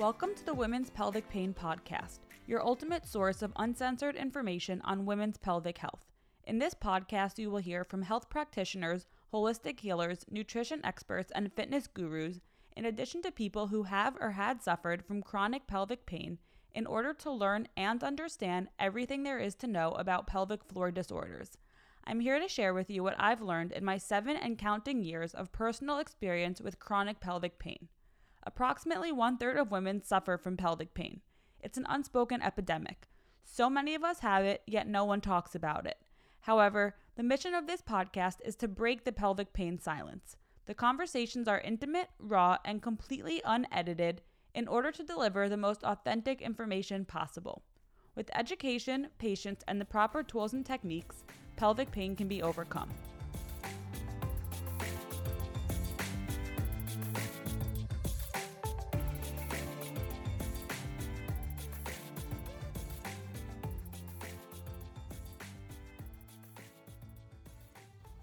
Welcome to the Women's Pelvic Pain Podcast, your ultimate source of uncensored information on women's pelvic health. In this podcast, you will hear from health practitioners, holistic healers, nutrition experts, and fitness gurus, in addition to people who have or had suffered from chronic pelvic pain, in order to learn and understand everything there is to know about pelvic floor disorders. I'm here to share with you what I've learned in my seven and counting years of personal experience with chronic pelvic pain. Approximately one third of women suffer from pelvic pain. It's an unspoken epidemic. So many of us have it, yet no one talks about it. However, the mission of this podcast is to break the pelvic pain silence. The conversations are intimate, raw, and completely unedited in order to deliver the most authentic information possible. With education, patience, and the proper tools and techniques, pelvic pain can be overcome.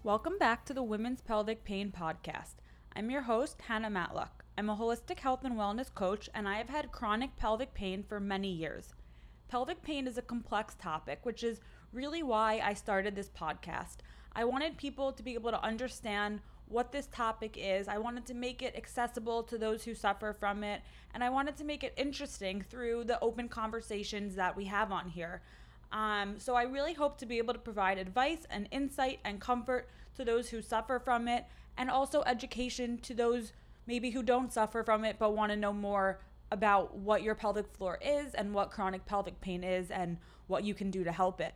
Welcome back to the Women's Pelvic Pain Podcast. I'm your host, Hannah Matlock. I'm a holistic health and wellness coach, and I have had chronic pelvic pain for many years. Pelvic pain is a complex topic, which is really why I started this podcast. I wanted people to be able to understand what this topic is. I wanted to make it accessible to those who suffer from it, and I wanted to make it interesting through the open conversations that we have on here. Um, so I really hope to be able to provide advice and insight and comfort to those who suffer from it, and also education to those maybe who don't suffer from it but want to know more about what your pelvic floor is and what chronic pelvic pain is and what you can do to help it.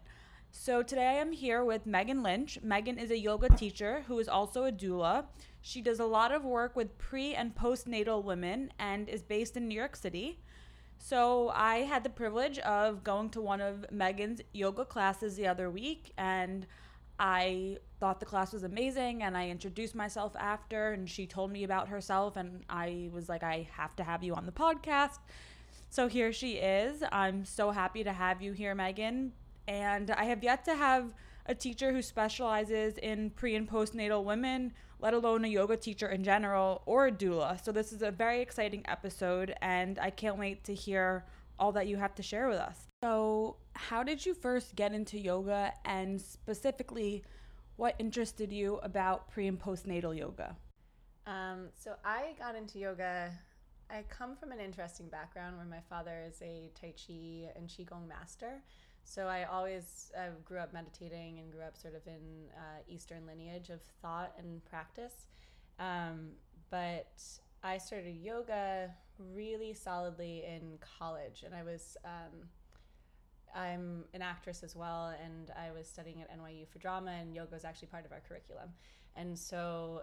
So today I am here with Meghan Lynch. Meghan is a yoga teacher who is also a doula. She does a lot of work with pre and postnatal women and is based in New York City. So I had the privilege of going to one of Meghan's yoga classes the other week and I thought the class was amazing and I introduced myself after and she told me about herself and I was like I have to have you on the podcast. So here she is. I'm so happy to have you here Meghan and I have yet to have a teacher who specializes in pre and postnatal women, let alone a yoga teacher in general or a doula. So this is a very exciting episode and I can't wait to hear all that you have to share with us. So, how did you first get into yoga and specifically what interested you about pre and postnatal yoga? Um, so, I got into yoga. I come from an interesting background where my father is a Tai Chi and Qigong master. So, I always uh, grew up meditating and grew up sort of in uh, Eastern lineage of thought and practice. Um, but I started yoga really solidly in college, and I was um, I'm an actress as well, and I was studying at NYU for drama, and yoga was actually part of our curriculum. And so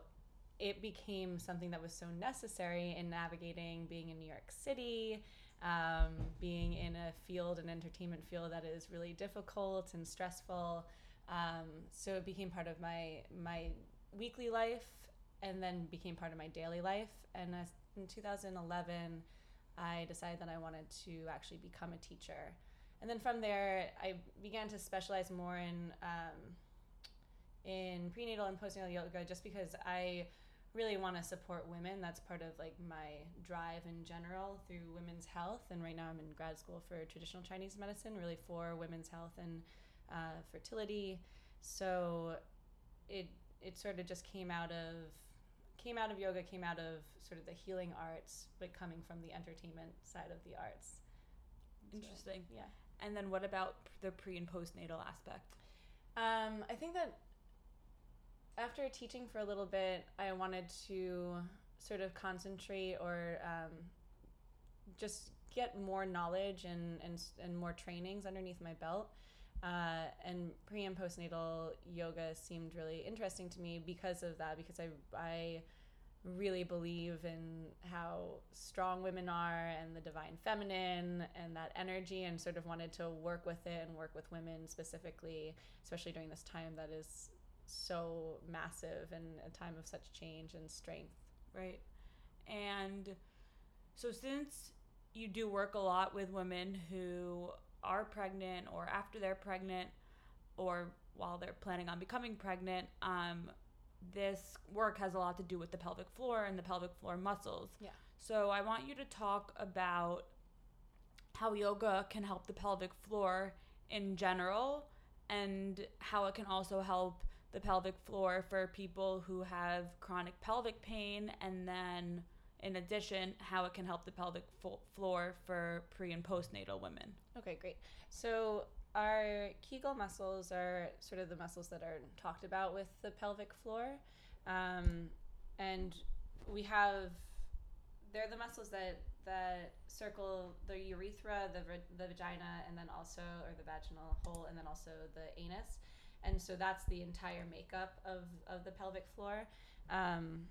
it became something that was so necessary in navigating being in New York City, um, being in a field, an entertainment field that is really difficult and stressful. Um, so it became part of my my weekly life, and then became part of my daily life. And as, in 2011, I decided that I wanted to actually become a teacher and then from there, I began to specialize more in um, in prenatal and postnatal yoga, just because I really want to support women. That's part of like my drive in general through women's health. And right now, I'm in grad school for traditional Chinese medicine, really for women's health and uh, fertility. So it it sort of just came out of came out of yoga, came out of sort of the healing arts, but coming from the entertainment side of the arts. Interesting. So, yeah. And then what about the pre and postnatal aspect? Um, I think that after teaching for a little bit, I wanted to sort of concentrate or um, just get more knowledge and, and, and more trainings underneath my belt. Uh, and pre and postnatal yoga seemed really interesting to me because of that, because I, I really believe in how strong women are and the divine feminine and that energy and sort of wanted to work with it and work with women specifically especially during this time that is so massive and a time of such change and strength right and so since you do work a lot with women who are pregnant or after they're pregnant or while they're planning on becoming pregnant um, this work has a lot to do with the pelvic floor and the pelvic floor muscles. Yeah. So I want you to talk about how yoga can help the pelvic floor in general and how it can also help the pelvic floor for people who have chronic pelvic pain and then in addition how it can help the pelvic fo- floor for pre and postnatal women. Okay, great. So our Kegel muscles are sort of the muscles that are talked about with the pelvic floor, um, and we have they're the muscles that that circle the urethra, the the vagina, and then also or the vaginal hole, and then also the anus, and so that's the entire makeup of of the pelvic floor. Um,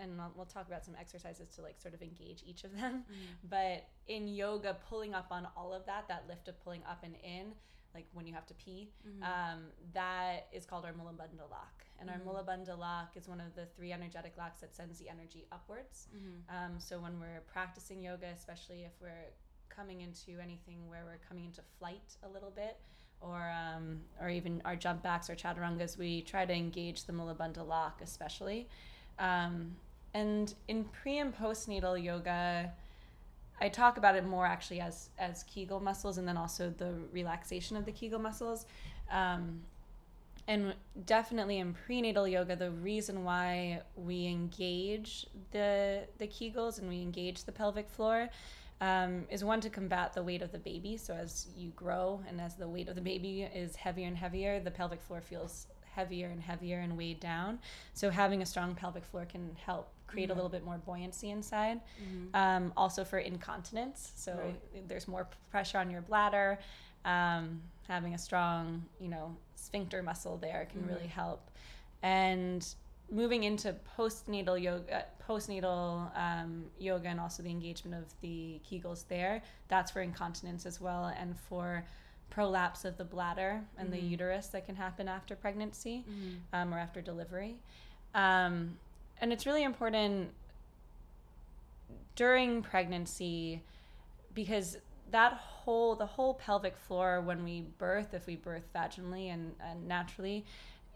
and I'll, we'll talk about some exercises to like sort of engage each of them. But in yoga, pulling up on all of that, that lift of pulling up and in, like when you have to pee, um, that is called our Mula Bandha lock. And our Mula Bandha lock is one of the three energetic locks that sends the energy upwards. Um, so when we're practicing yoga, especially if we're coming into anything where we're coming into flight a little bit, or um, or even our jump backs or chaturangas, we try to engage the Mula Bandha lock, especially. Um, and in pre and postnatal yoga, I talk about it more actually as as Kegel muscles, and then also the relaxation of the Kegel muscles. Um, and definitely in prenatal yoga, the reason why we engage the the Kegels and we engage the pelvic floor um, is one to combat the weight of the baby. So as you grow and as the weight of the baby is heavier and heavier, the pelvic floor feels heavier and heavier and weighed down. So having a strong pelvic floor can help create a little bit more buoyancy inside. Um, also for incontinence, so Right. there's more pressure on your bladder. Um, having a strong, you know, sphincter muscle there can really help. And moving into postnatal yoga, postnatal um, yoga, and also the engagement of the Kegels there. That's for incontinence as well, and for prolapse of the bladder and the uterus that can happen after pregnancy um, or after delivery. Um, and it's really important during pregnancy because that whole the whole pelvic floor when we birth if we birth vaginally and, and naturally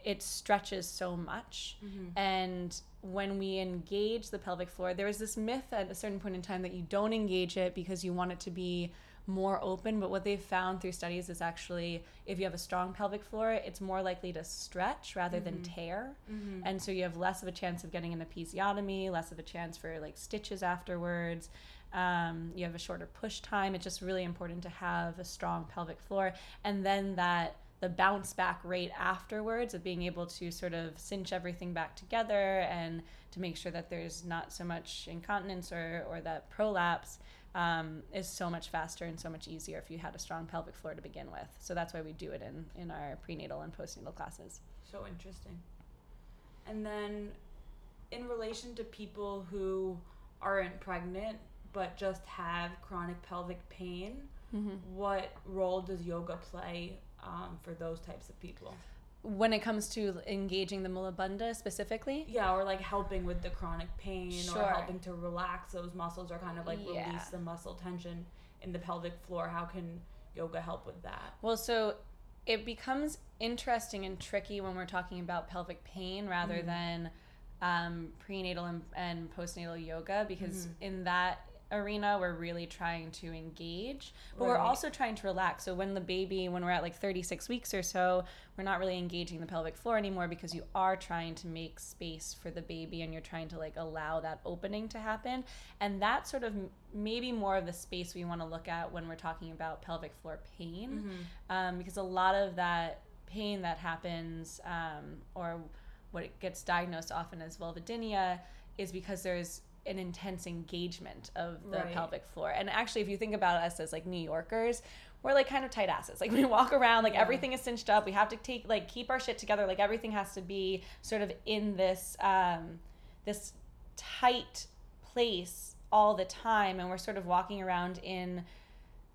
it stretches so much. Mm-hmm. And when we engage the pelvic floor there is this myth at a certain point in time that you don't engage it because you want it to be more open. But what they've found through studies is actually if you have a strong pelvic floor it's more likely to stretch rather than mm-hmm. tear. Mm-hmm. And so you have less of a chance of getting an episiotomy less of a chance for like stitches afterwards. Um, you have a shorter push time. It's just really important to have a strong pelvic floor. And then that the bounce back rate afterwards of being able to sort of cinch everything back together and to make sure that there's not so much incontinence or, or that prolapse um, is so much faster and so much easier if you had a strong pelvic floor to begin with. So that's why we do it in, in our prenatal and postnatal classes. So interesting. And then, in relation to people who aren't pregnant but just have chronic pelvic pain, what role does yoga play um, for those types of people? When it comes to engaging the Mula Bandha specifically, Yeah, or like helping with the chronic pain or helping to relax those muscles or kind of like Yeah. release the muscle tension in the pelvic floor. How can yoga help with that? Well, so it becomes interesting and tricky when we're talking about pelvic pain rather than um, prenatal and, and postnatal yoga because in that arena we're really trying to engage but we're also trying to relax. So when the baby when we're at like 36 weeks or so we're not really engaging the pelvic floor anymore because you are trying to make space for the baby and you're trying to like allow that opening to happen. And that's sort of maybe more of the space we want to look at when we're talking about pelvic floor pain um, because a lot of that pain that happens um, or what gets diagnosed often as vulvodynia is because there's an intense engagement of the Right. pelvic floor and actually if you think about us as like new yorkers we're like kind of tight asses like we walk around like Yeah. everything is cinched up we have to take like keep our shit together like everything has to be sort of in this um, this tight place all the time and we're sort of walking around in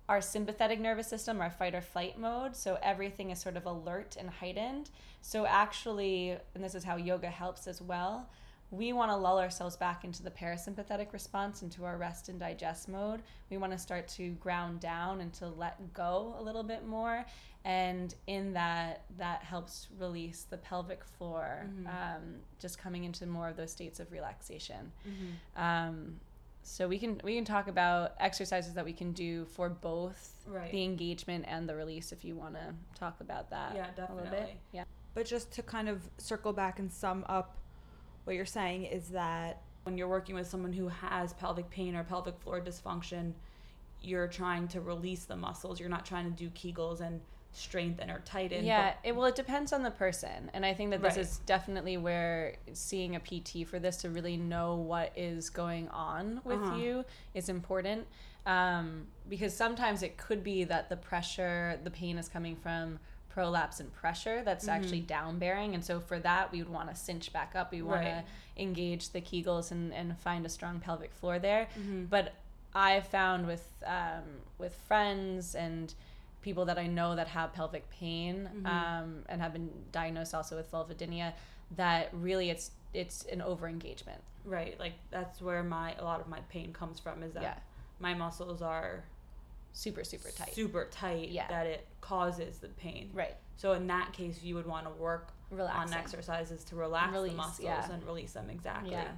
our sympathetic nervous system, our fight or flight mode. So everything is sort of alert and heightened. So actually, and this is how yoga helps as well, we want to lull ourselves back into the parasympathetic response, into our rest and digest mode. We want to start to ground down and to let go a little bit more. And in that, that helps release the pelvic floor, um, just coming into more of those states of relaxation. Um, So we can we can talk about exercises that we can do for both Right. the engagement and the release if you want to talk about that Yeah, a little bit. definitely. Yeah. But just to kind of circle back and sum up what you're saying is that when you're working with someone who has pelvic pain or pelvic floor dysfunction, you're trying to release the muscles. You're not trying to do Kegels and strengthen or tighten. Yeah, it well it depends on the person. And I think that this Right. is definitely where seeing a PT for this to really know what is going on with Uh-huh. you is important. Um, because sometimes it could be that the pressure, the pain is coming from prolapse and pressure that's Mm-hmm. actually down bearing. And so for that, we would want to cinch back up. We want Right. to engage the Kegels and, and find a strong pelvic floor there. Mm-hmm. But I've found with um, with friends and people that I know that have pelvic pain Mm-hmm. um, and have been diagnosed also with vulvodynia that really it's it's an over engagement. right. Like that's where my a lot of my pain comes from is that Yeah. my muscles are Super super tight. super tight Yeah. that it causes the pain. Right. So in that case, you would want to work Relaxing. on exercises to relax Release, the muscles yeah. and release them exactly. Yeah.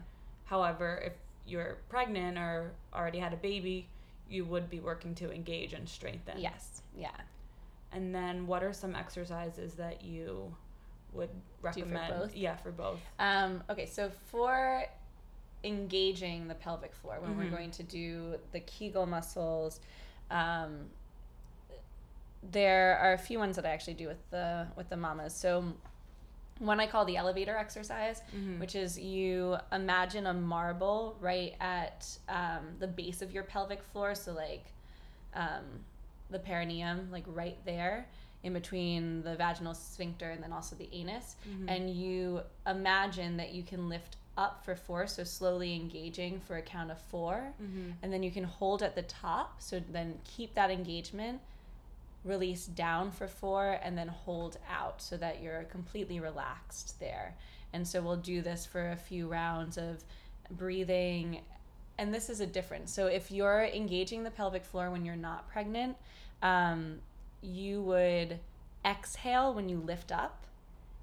However, if you're pregnant or already had a baby, you would be working to engage and strengthen. Yes. Yeah. And then what are some exercises that you would for recommend? both? Yeah, for both. Um, okay, so for engaging the pelvic floor, when we're Mhm. going to do the Kegel muscles, um, there are a few ones that I actually do with the with the mamas. So one I call the elevator exercise, Mm-hmm. which is you imagine a marble right at um, the base of your pelvic floor, so like um, the perineum, like right there in between the vaginal sphincter and then also the anus. Mm-hmm. And you imagine that you can lift up for four, so slowly engaging for a count of 4 Mm-hmm. And then you can hold at the top, so then keep that engagement, release down for four, and then hold out so that you're completely relaxed there. And so we'll do this for a few rounds of breathing. And this is a difference. So if you're engaging the pelvic floor when you're not pregnant, um, you would exhale when you lift up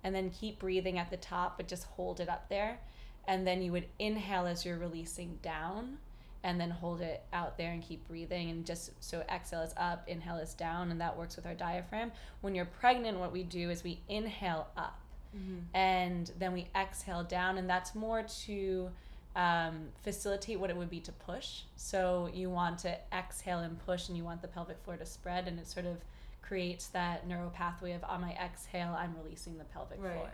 and then keep breathing at the top, but just hold it up there. And then you would inhale as you're releasing down and then hold it out there and keep breathing. And just so exhale is up, inhale is down, and that works with our diaphragm. When you're pregnant, what we do is we inhale up Mm-hmm. and then we exhale down, and that's more to um, facilitate what it would be to push. So you want to exhale and push, and you want the pelvic floor to spread, and it sort of creates that neural pathway of on my exhale, I'm releasing the pelvic Right. floor.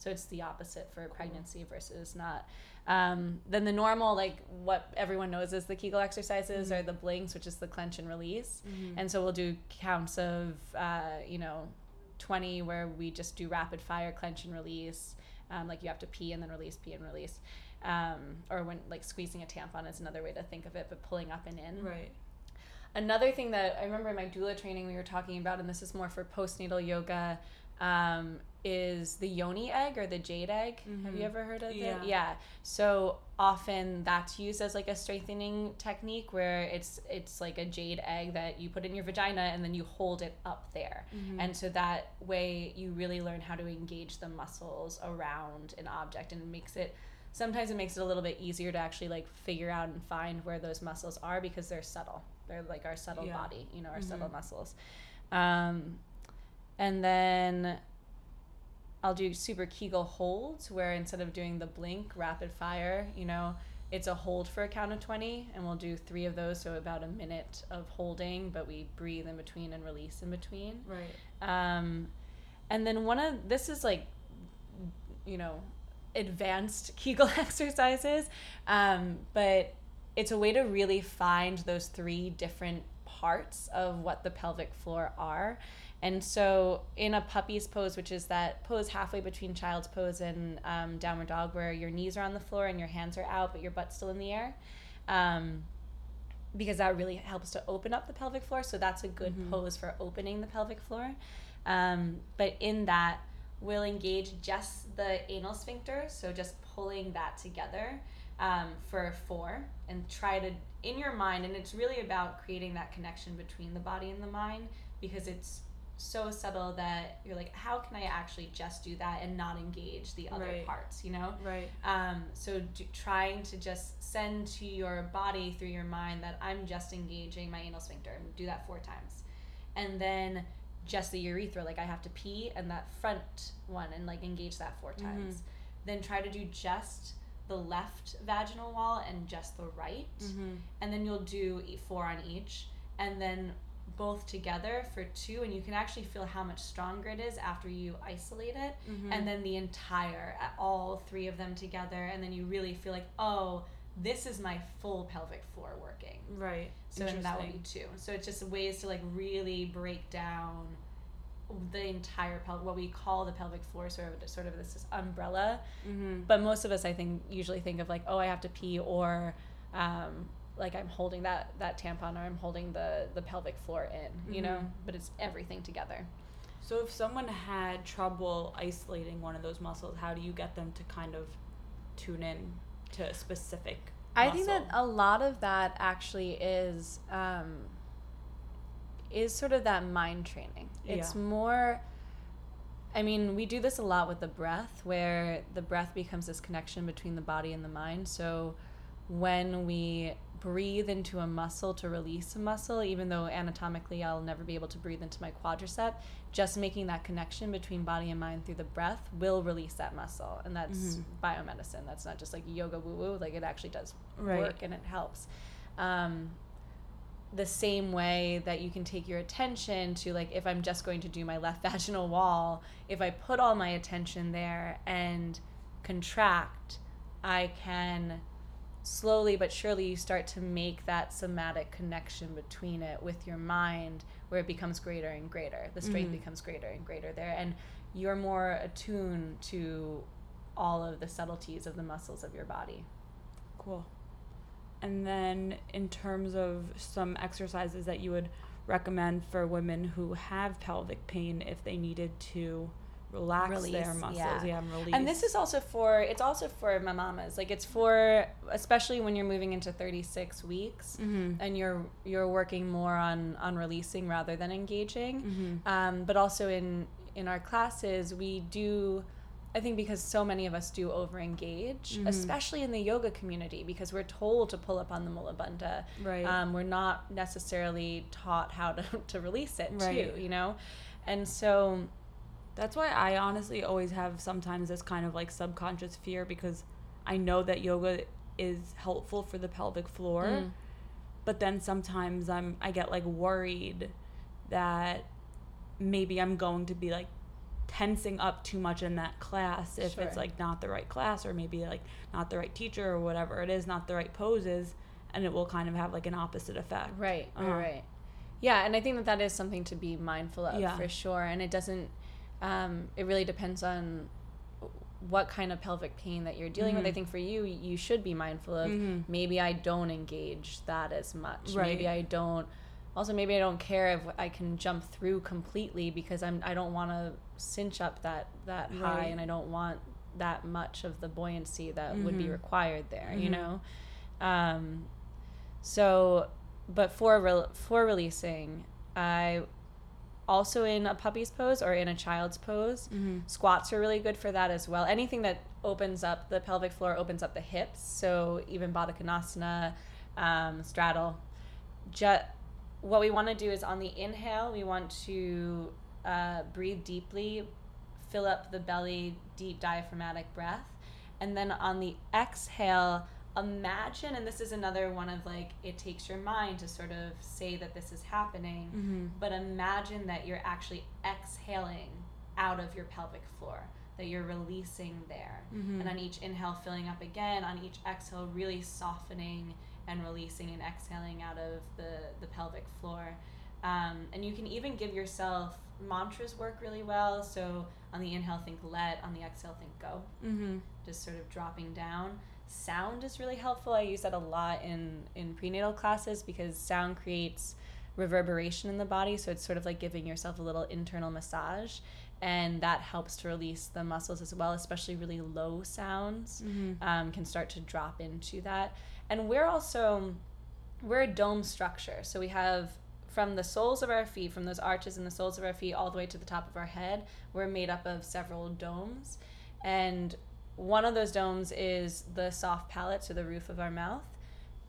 So it's the opposite for pregnancy versus not. Um, then the normal, like what everyone knows is the Kegel exercises Mhm. are the blinks, which is the clench and release. Mm-hmm. And so we'll do counts of, uh, you know, 20 where we just do rapid fire clench and release. Um, like you have to pee and then release, pee and release. Um, or when like squeezing a tampon is another way to think of it, but pulling up and in. right. Another thing that I remember in my doula training we were talking about, and this is more for postnatal yoga, um, is the yoni egg or the jade egg. Have you Mhm. ever heard of Yeah. it? Yeah. So often that's used as like a strengthening technique where it's it's like a jade egg that you put in your vagina and then you hold it up there. Mm-hmm. And so that way you really learn how to engage the muscles around an object and it makes it sometimes it makes it a little bit easier to actually like figure out and find where those muscles are because they're subtle. They're like our subtle Yeah. body, you know, our Mhm. subtle muscles. Um, and then I'll do super Kegel holds where instead of doing the blink rapid fire, you know, it's a hold for a count of 20 and we'll do three of those so about a minute of holding but we breathe in between and release in between right. um, and then one of this is like you know advanced kegel exercises um, but it's a way to really find those three different parts of what the pelvic floor are and so in a puppy's pose which is that pose halfway between child's pose and um, downward dog where your knees are on the floor and your hands are out but your butt's still in the air um, because that really helps to open up the pelvic floor. So that's a good Mhm. pose for opening the pelvic floor. Um, but in that, we'll engage just the anal sphincter, so just pulling that together um, for four, and try to in your mind. And it's really about creating that connection between the body and the mind because it's so subtle that you're like, how can I actually just do that and not engage the other Right. parts, you know? Right. Um, so do, trying to just send to your body through your mind that I'm just engaging my anal sphincter and do that four times. And then just the urethra, like I have to pee and that front one and like engage that four times. Then try to do just the left vaginal wall and just the right. Mm-hmm. And then you'll do four on each. And then both together for two. And you can actually feel how much stronger it is after you isolate it Mm-hmm. and then the entire all three of them together and then you really feel like oh this is my full pelvic floor working Right. so that would be two so it's just ways to like really break down the entire pelvic what we call the pelvic floor sort of sort of this umbrella Mm-hmm. but most of us i think usually think of like oh i have to pee or um, like i'm holding that that tampon or i'm holding the the pelvic floor in you know Mhm. but it's everything together So if someone had trouble isolating one of those muscles, how do you get them to kind of tune in to a specific? I think that a lot of that actually is um, is sort of that mind training. It's Yeah. more. I mean, we do this a lot with the breath, where the breath becomes this connection between the body and the mind. So when we breathe into a muscle to release a muscle, even though anatomically I'll never be able to breathe into my quadricep, just making that connection between body and mind through the breath will release that muscle. And that's Mhm. biomedicine. That's not just like yoga woo woo. Like it actually does Right. work and it helps. Um, the same way that you can take your attention to like if I'm just going to do my left vaginal wall, if I put all my attention there and contract, I can slowly but surely you start to make that somatic connection between it with your mind where it becomes greater and greater. The strength Mhm. becomes greater and greater there and you're more attuned to all of the subtleties of the muscles of your body. Cool. And then in terms of some exercises that you would recommend for women who have pelvic pain if they needed to relax Release, their muscles, yeah. yeah, and release. And this is also for it's also for my mamas. Like it's for especially when you're moving into 36 weeks Mhm. and you're you're working more on on releasing rather than engaging. Mhm. Um, but also in in our classes we do I think because so many of us do over engage, Mhm. especially in the yoga community, because we're told to pull up on the mula bandha. Right. Um, we're not necessarily taught how to, to release it Right. too, you know? And so That's why I honestly always have sometimes this kind of like subconscious fear because I know that yoga is helpful for the pelvic floor, Mm. but then sometimes I'm I get like worried that maybe I'm going to be like tensing up too much in that class if it's like not the right class or maybe like not the right teacher or whatever it is, not the right poses and it will kind of have like an opposite effect. Right, Uh-huh. right. Yeah, and I think that that is something to be mindful of Yeah. for sure. And it doesn't, um, it really depends on what kind of pelvic pain that you're dealing with. I Mhm. think for you, you should be mindful of Mhm. maybe I don't engage that as much. Right. Maybe I don't. Also, maybe I don't care if I can jump through completely because I'm. I don't want to cinch up that that high, Right. and I don't want that much of the buoyancy that would be Mhm. required there. You Mhm. know, um, so, but for re- for releasing, I also in a puppy's pose or in a child's pose. Mhm. Squats are really good for that as well. Anything that opens up the pelvic floor opens up the hips. So even Baddha Konasana, um, straddle. Ju- what we want to do is on the inhale, we want to uh, breathe deeply, fill up the belly, deep diaphragmatic breath. And then on the exhale, imagine, and this is another one of like, it takes your mind to sort of say that this is happening Mhm. but imagine that you're actually exhaling out of your pelvic floor that you're releasing there Mhm. and on each inhale filling up again on each exhale really softening and releasing and exhaling out of the the pelvic floor um, and you can even give yourself mantras work really well so on the inhale think let on the exhale think go Mhm. just sort of dropping down. Sound is really helpful. I use that a lot in in prenatal classes because sound creates reverberation in the body, so it's sort of like giving yourself a little internal massage, and that helps to release the muscles as well. Especially really low sounds Mhm. um, can start to drop into that. And we're also we're a dome structure, so we have from the soles of our feet, from those arches in the soles of our feet, all the way to the top of our head, we're made up of several domes, and one of those domes is the soft palate, so the roof of our mouth.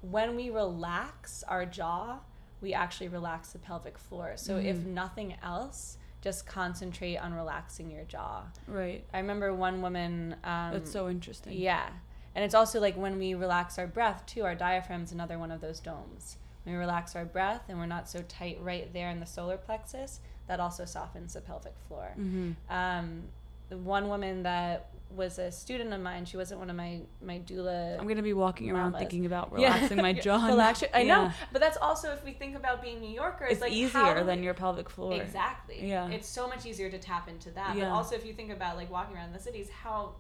When we relax our jaw, we actually relax the pelvic floor. So if nothing else, just concentrate on relaxing your jaw. Right. I remember one woman. Um, That's so interesting. yeah. And it's also like when we relax our breath too, our diaphragm's another one of those domes. When we relax our breath and we're not so tight right there in the solar plexus, that also softens the pelvic floor. Mm-hmm. Um, the one woman that was a student of mine, she wasn't one of my, my doula. I'm gonna be walking around thinking about Yeah. relaxing my jaw. Relax I know. Yeah. But that's also if we think about being New Yorkers, It's like easier than your pelvic floor. Exactly. Yeah. It's so much easier to tap into that. But also if you think about like walking around the cities, how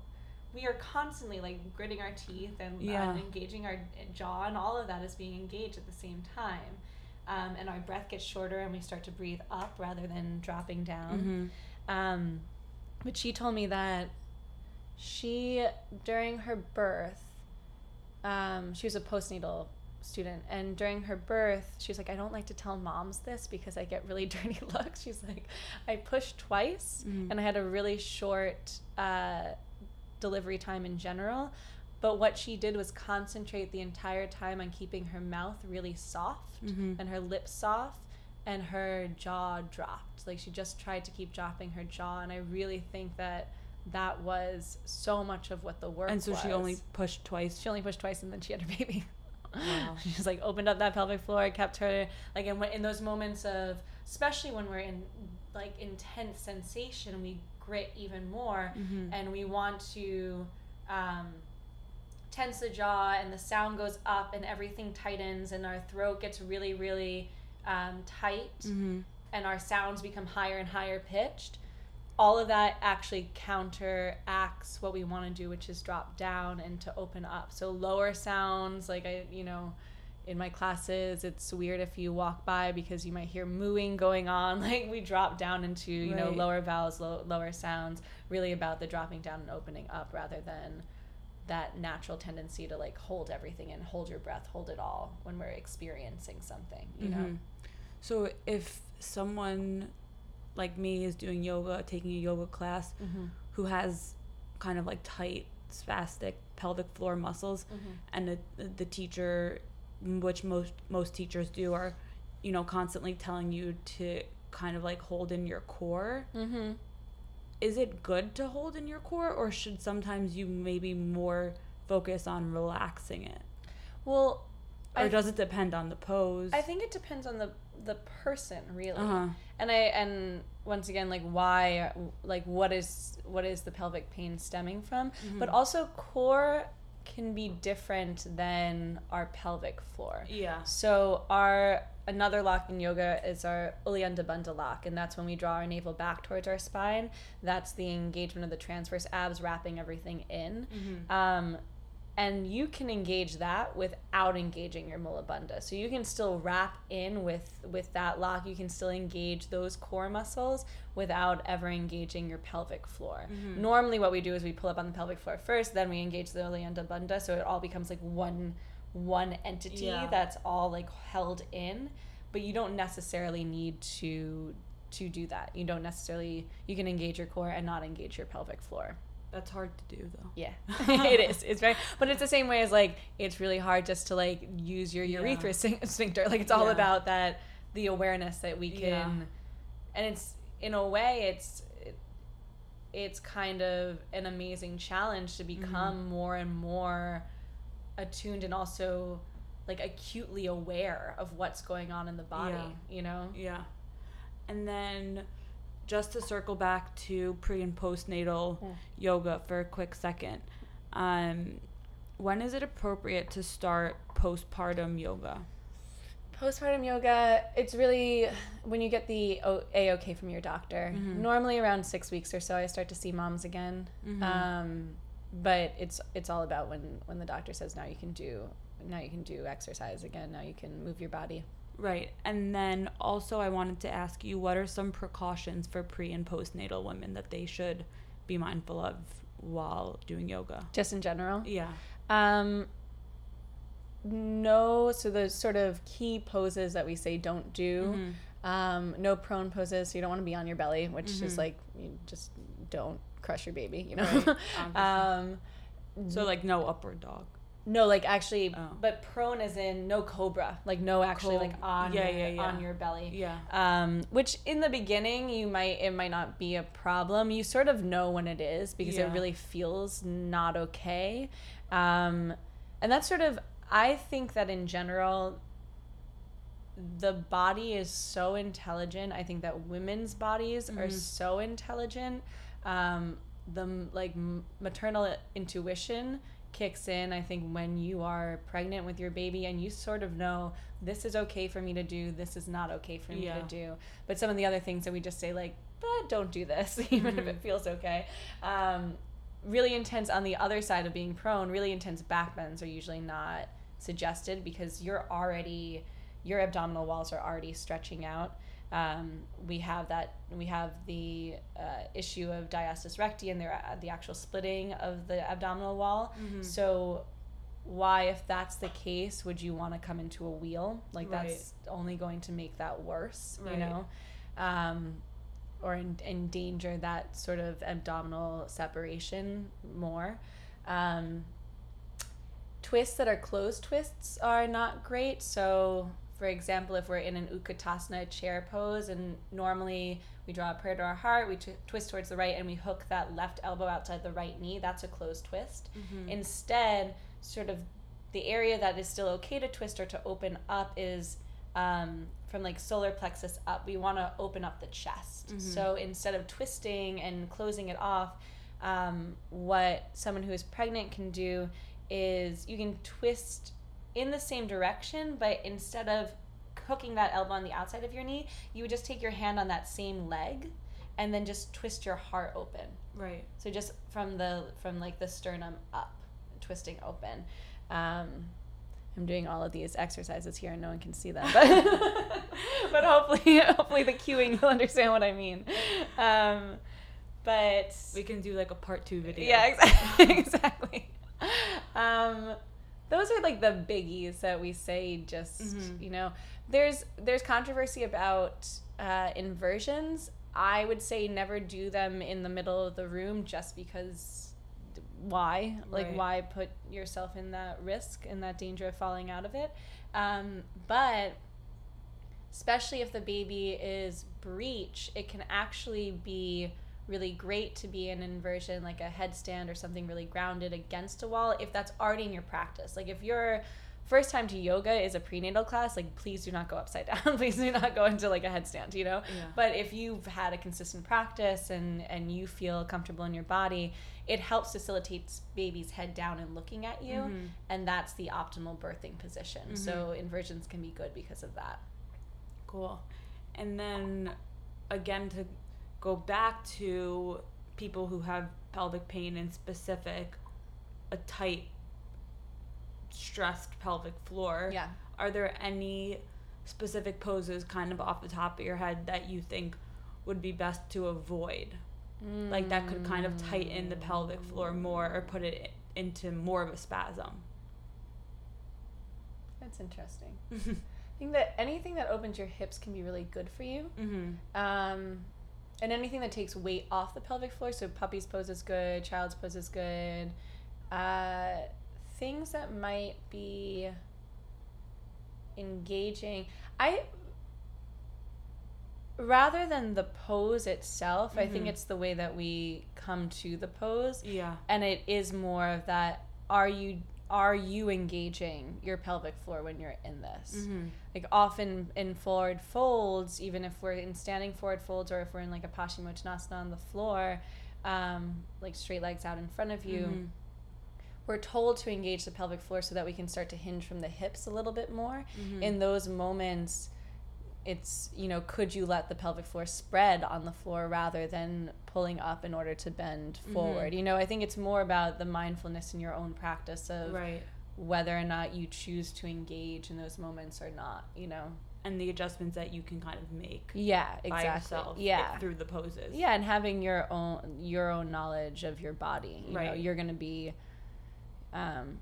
we are constantly like gritting our teeth and, Yeah. and engaging our jaw and all of that is being engaged at the same time. Um, and our breath gets shorter and we start to breathe up rather than dropping down. Mhm. Um, but she told me that she, during her birth, um, she was a postnatal student, and during her birth, she was like, I don't like to tell moms this because I get really dirty looks. She's like, I pushed twice, Mhm. and I had a really short uh, delivery time in general. But what she did was concentrate the entire time on keeping her mouth really soft Mhm. and her lips soft and her jaw dropped. Like she just tried to keep dropping her jaw. And I really think that that was so much of what the work And so she only pushed twice. she only pushed twice and then she had her baby. Wow. she just like opened up that pelvic floor, kept her like in, in those moments of, especially when we're in like intense sensation, we grit even more Mhm. and we want to um, tense the jaw and the sound goes up and everything tightens and our throat gets really really um, tight Mhm. and our sounds become higher and higher pitched all of that actually counteracts what we want to do which is drop down and to open up. So lower sounds like i you know in my classes it's weird if you walk by because you might hear mooing going on. Like we drop down into you know lower vowels low, lower sounds really about the dropping down and opening up rather than that natural tendency to like hold everything and hold your breath hold it all when we're experiencing something you know? Mhm. So if someone like me is doing yoga, taking a yoga class, mm-hmm. who has kind of like tight, spastic pelvic floor muscles, Mm-hmm. and the, the teacher, which most most teachers do, are, you know, constantly telling you to kind of like hold in your core. Mm-hmm. Is it good to hold in your core, or should sometimes you maybe more focus on relaxing it, well or I- does it depend on the pose? I think it depends on the the person really. Uh huh. And I and once again like why like what is what is the pelvic pain stemming from? But Mhm. also core can be different than our pelvic floor. Yeah. So our another lock in yoga is our Uddiyana Bandha lock, and that's when we draw our navel back towards our spine. That's the engagement of the transverse abs, wrapping everything in. Mm-hmm. Um, and you can engage that without engaging your mula bandha. So you can still wrap in with with that lock. You can still engage those core muscles without ever engaging your pelvic floor. Mhm. Normally, what we do is we pull up on the pelvic floor first, then we engage the Uddiyana bandha, so it all becomes like one one entity Yeah. that's all like held in. But you don't necessarily need to to do that. You don't necessarily you can engage your core and not engage your pelvic floor. That's hard to do though. Yeah, it is. It's very, but it's the same way as like it's really hard just to like use your Yeah. urethra sphin- sphincter. Like it's all Yeah. about that the awareness that we can, Yeah. and it's in a way it's it, it's kind of an amazing challenge to Mm-hmm. become more and more attuned and also like acutely aware of what's going on in the body. Yeah. You know. Yeah. And then just to circle back to pre and postnatal Mm. yoga for a quick second. Um, when is it appropriate to start postpartum yoga? Postpartum yoga, it's really when you get the o- A-OK from your doctor. Mhm. Normally around six weeks or so, I start to see moms again. Mhm. Um, but it's it's all about when when the doctor says now you can do now you can do exercise again. Now you can move your body. Right. And then also, I wanted to ask you what are some precautions for pre and postnatal women that they should be mindful of while doing yoga? Just in general. Yeah. Um, no. So the sort of key poses that we say don't do. Mm-hmm. Um, no prone poses. So you don't want to be on your belly, which Mhm. is like you just don't crush your baby. You know. Right, um, So like no upward dog. No, like actually, Oh. but prone is in no cobra. Like no, actually, like on yeah, your, yeah, yeah. on your belly. Yeah. um, which in the beginning you might it might not be a problem you sort of know when it is because it really feels not okay um, and that's sort of i think that in general the body is so intelligent i think that women's bodies are Mhm. so intelligent um, the like maternal intuition kicks in i think when you are pregnant with your baby and you sort of know this is okay for me to do this is not okay for me Yeah. to do but some of the other things that we just say like but don't do this even if Mhm. it feels okay um, really intense on the other side of being prone really intense back bends are usually not suggested because you're already your abdominal walls are already stretching out um, we have that we have the uh, issue of diastasis recti and the, the actual splitting of the abdominal wall. Mhm. so why if that's the case would you want to come into a wheel? Like Right. that's only going to make that worse you know? Um, or en- endanger that sort of abdominal separation more. Um, twists that are closed twists are not great so for example if we're in an utkatasana chair pose and normally we draw a prayer to our heart we t- twist towards the right and we hook that left elbow outside the right knee that's a closed twist Mhm. Instead, sort of the area that is still okay to twist or to open up is um, from like solar plexus up. We want to open up the chest. Mhm. So instead of twisting and closing it off, um, what someone who is pregnant can do is you can twist in the same direction, but instead of hooking that elbow on the outside of your knee, you would just take your hand on that same leg and then just twist your heart open. right. So just from the from like the sternum up, twisting open. Um, I'm doing all of these exercises here, and no one can see them, but but hopefully hopefully the cueing you'll understand what I mean. Um, but We can do like a part two video. yeah, exactly. exactly. Um, those are like the biggies that we say. Just Mhm. you know, there's there's controversy about uh, inversions. I would say never do them in the middle of the room, just because. Why? Like, Right. why put yourself in that risk and that danger of falling out of it? Um, but especially if the baby is breech, it can actually be really great to be an inversion, like a headstand or something really grounded against a wall, if that's already in your practice. Like if your first time to yoga is a prenatal class, like please do not go upside down. please do not go into like a headstand, you know? Yeah. But if you've had a consistent practice and and you feel comfortable in your body, it helps facilitate baby's head down and looking at you, Mhm. and that's the optimal birthing position. Mhm. So inversions can be good because of that. Cool. And then again to go back to people who have pelvic pain in specific, a tight, stressed pelvic floor. Yeah. Are there any specific poses kind of off the top of your head that you think would be best to avoid? Like that could kind of tighten the pelvic floor more or put it into more of a spasm. That's interesting. I think that anything that opens your hips can be really good for you. mm-hmm. Um, and anything that takes weight off the pelvic floor, so puppy's pose is good, child's pose is good. Uh, things that might be engaging. I rather than the pose itself, I think Mhm. it's the way that we come to the pose Yeah. and it is more of that are you are you engaging your pelvic floor when you're in this Mm-hmm. like often in forward folds even if we're in standing forward folds or if we're in like a paschimottanasana on the floor um, like straight legs out in front of you Mhm. we're told to engage the pelvic floor so that we can start to hinge from the hips a little bit more Mhm. in those moments it's you know could you let the pelvic floor spread on the floor rather than pulling up in order to bend Mm-hmm. forward you know i think it's more about the mindfulness in your own practice of right. whether or not you choose to engage in those moments or not you know And the adjustments that you can kind of make yeah by exactly yourself yeah through the poses. yeah and having your own your own knowledge of your body you know you're going to be um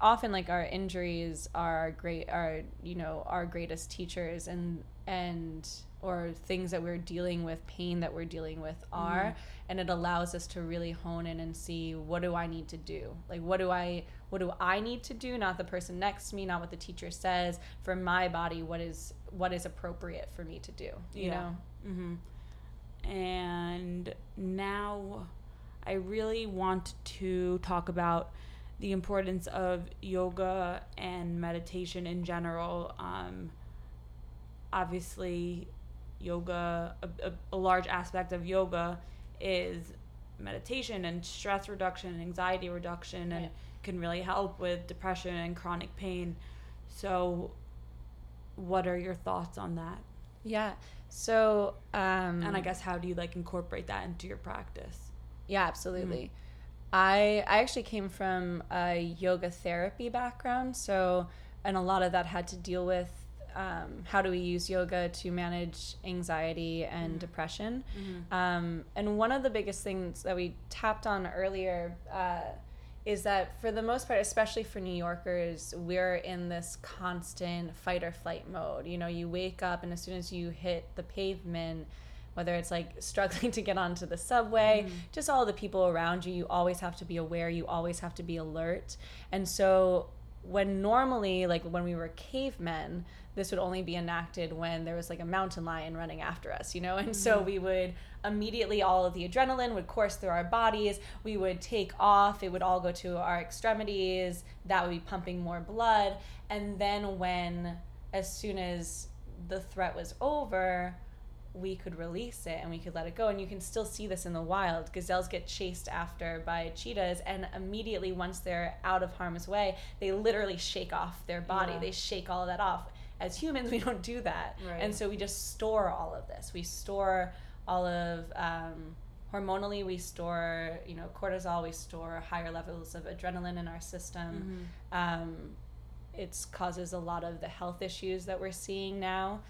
often like our injuries are great are you know our greatest teachers and and or things that we're dealing with pain that we're dealing with are mm-hmm. and it allows us to really hone in and see what do i need to do like what do i what do i need to do not the person next to me not what the teacher says for my body what is what is appropriate for me to do you yeah. know mm-hmm. and now i really want to talk about the importance of yoga and meditation in general. Um, obviously, yoga, a, a, a, large aspect of yoga is meditation and stress reduction and anxiety reduction and can really help with depression and chronic pain. So, what are your thoughts on that? Yeah. So, um, and I guess how do you like incorporate that into your practice? Yeah, absolutely. Mm-hmm. I I actually came from a yoga therapy background, so and a lot of that had to deal with um, how do we use yoga to manage anxiety and mm-hmm. depression. Mm-hmm. Um, and one of the biggest things that we tapped on earlier uh, is that for the most part, especially for New Yorkers, we're in this constant fight or flight mode. You know, you wake up and as soon as you hit the pavement, whether it's like struggling to get onto the subway, mm-hmm. just all the people around you, you always have to be aware, you always have to be alert. And so when normally like when we were cavemen, this would only be enacted when there was like a mountain lion running after us, you know? And mm-hmm. so we would immediately all of the adrenaline would course through our bodies. We would take off. It would all go to our extremities. That would be pumping more blood. And then when as soon as the threat was over, we could release it and we could let it go. And you can still see this in the wild. Gazelles get chased after by cheetahs, and immediately, once they're out of harm's way, they literally shake off their body. Yeah. They shake all of that off. As humans, we don't do that. Right. And so we just store all of this. We store all of. Um, hormonally we store you know cortisol we store higher levels of adrenaline in our system mm-hmm. um, it causes a lot of the health issues that we're seeing now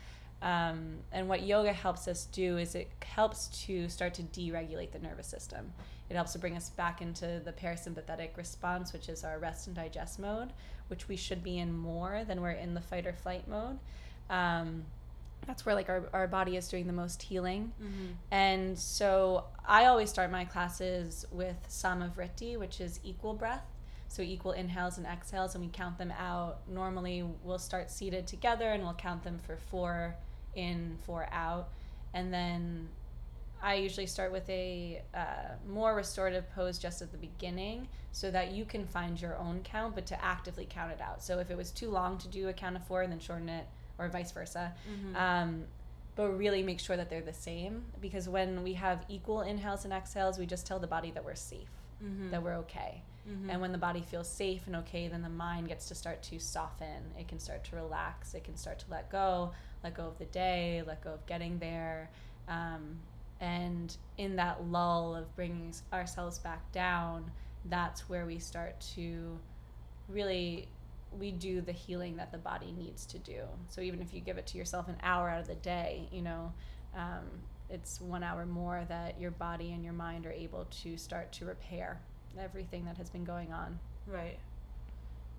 um, and what yoga helps us do is it helps to start to deregulate the nervous system. It helps to bring us back into the parasympathetic response, which is our rest and digest mode, which we should be in more than we're in the fight or flight mode. Um, that's where like our, our body is doing the most healing. Mm-hmm. And so I always start my classes with Samavriti, which is equal breath. So equal inhales and exhales, and we count them out. Normally, we'll start seated together and we'll count them for four in, four out. And then I usually start with a uh, more restorative pose just at the beginning so that you can find your own count, but to actively count it out. So if it was too long to do a count of four and then shorten it, or vice versa. Mm-hmm. Um, but really make sure that they're the same because when we have equal inhales and exhales, we just tell the body that we're safe, mm-hmm. that we're okay. Mm-hmm. And when the body feels safe and okay, then the mind gets to start to soften. It can start to relax. It can start to let go, let go of the day, let go of getting there. Um, and in that lull of bringing ourselves back down, that's where we start to really we do the healing that the body needs to do. So even if you give it to yourself an hour out of the day, you know, um, it's one hour more that your body and your mind are able to start to repair everything that has been going on. Right.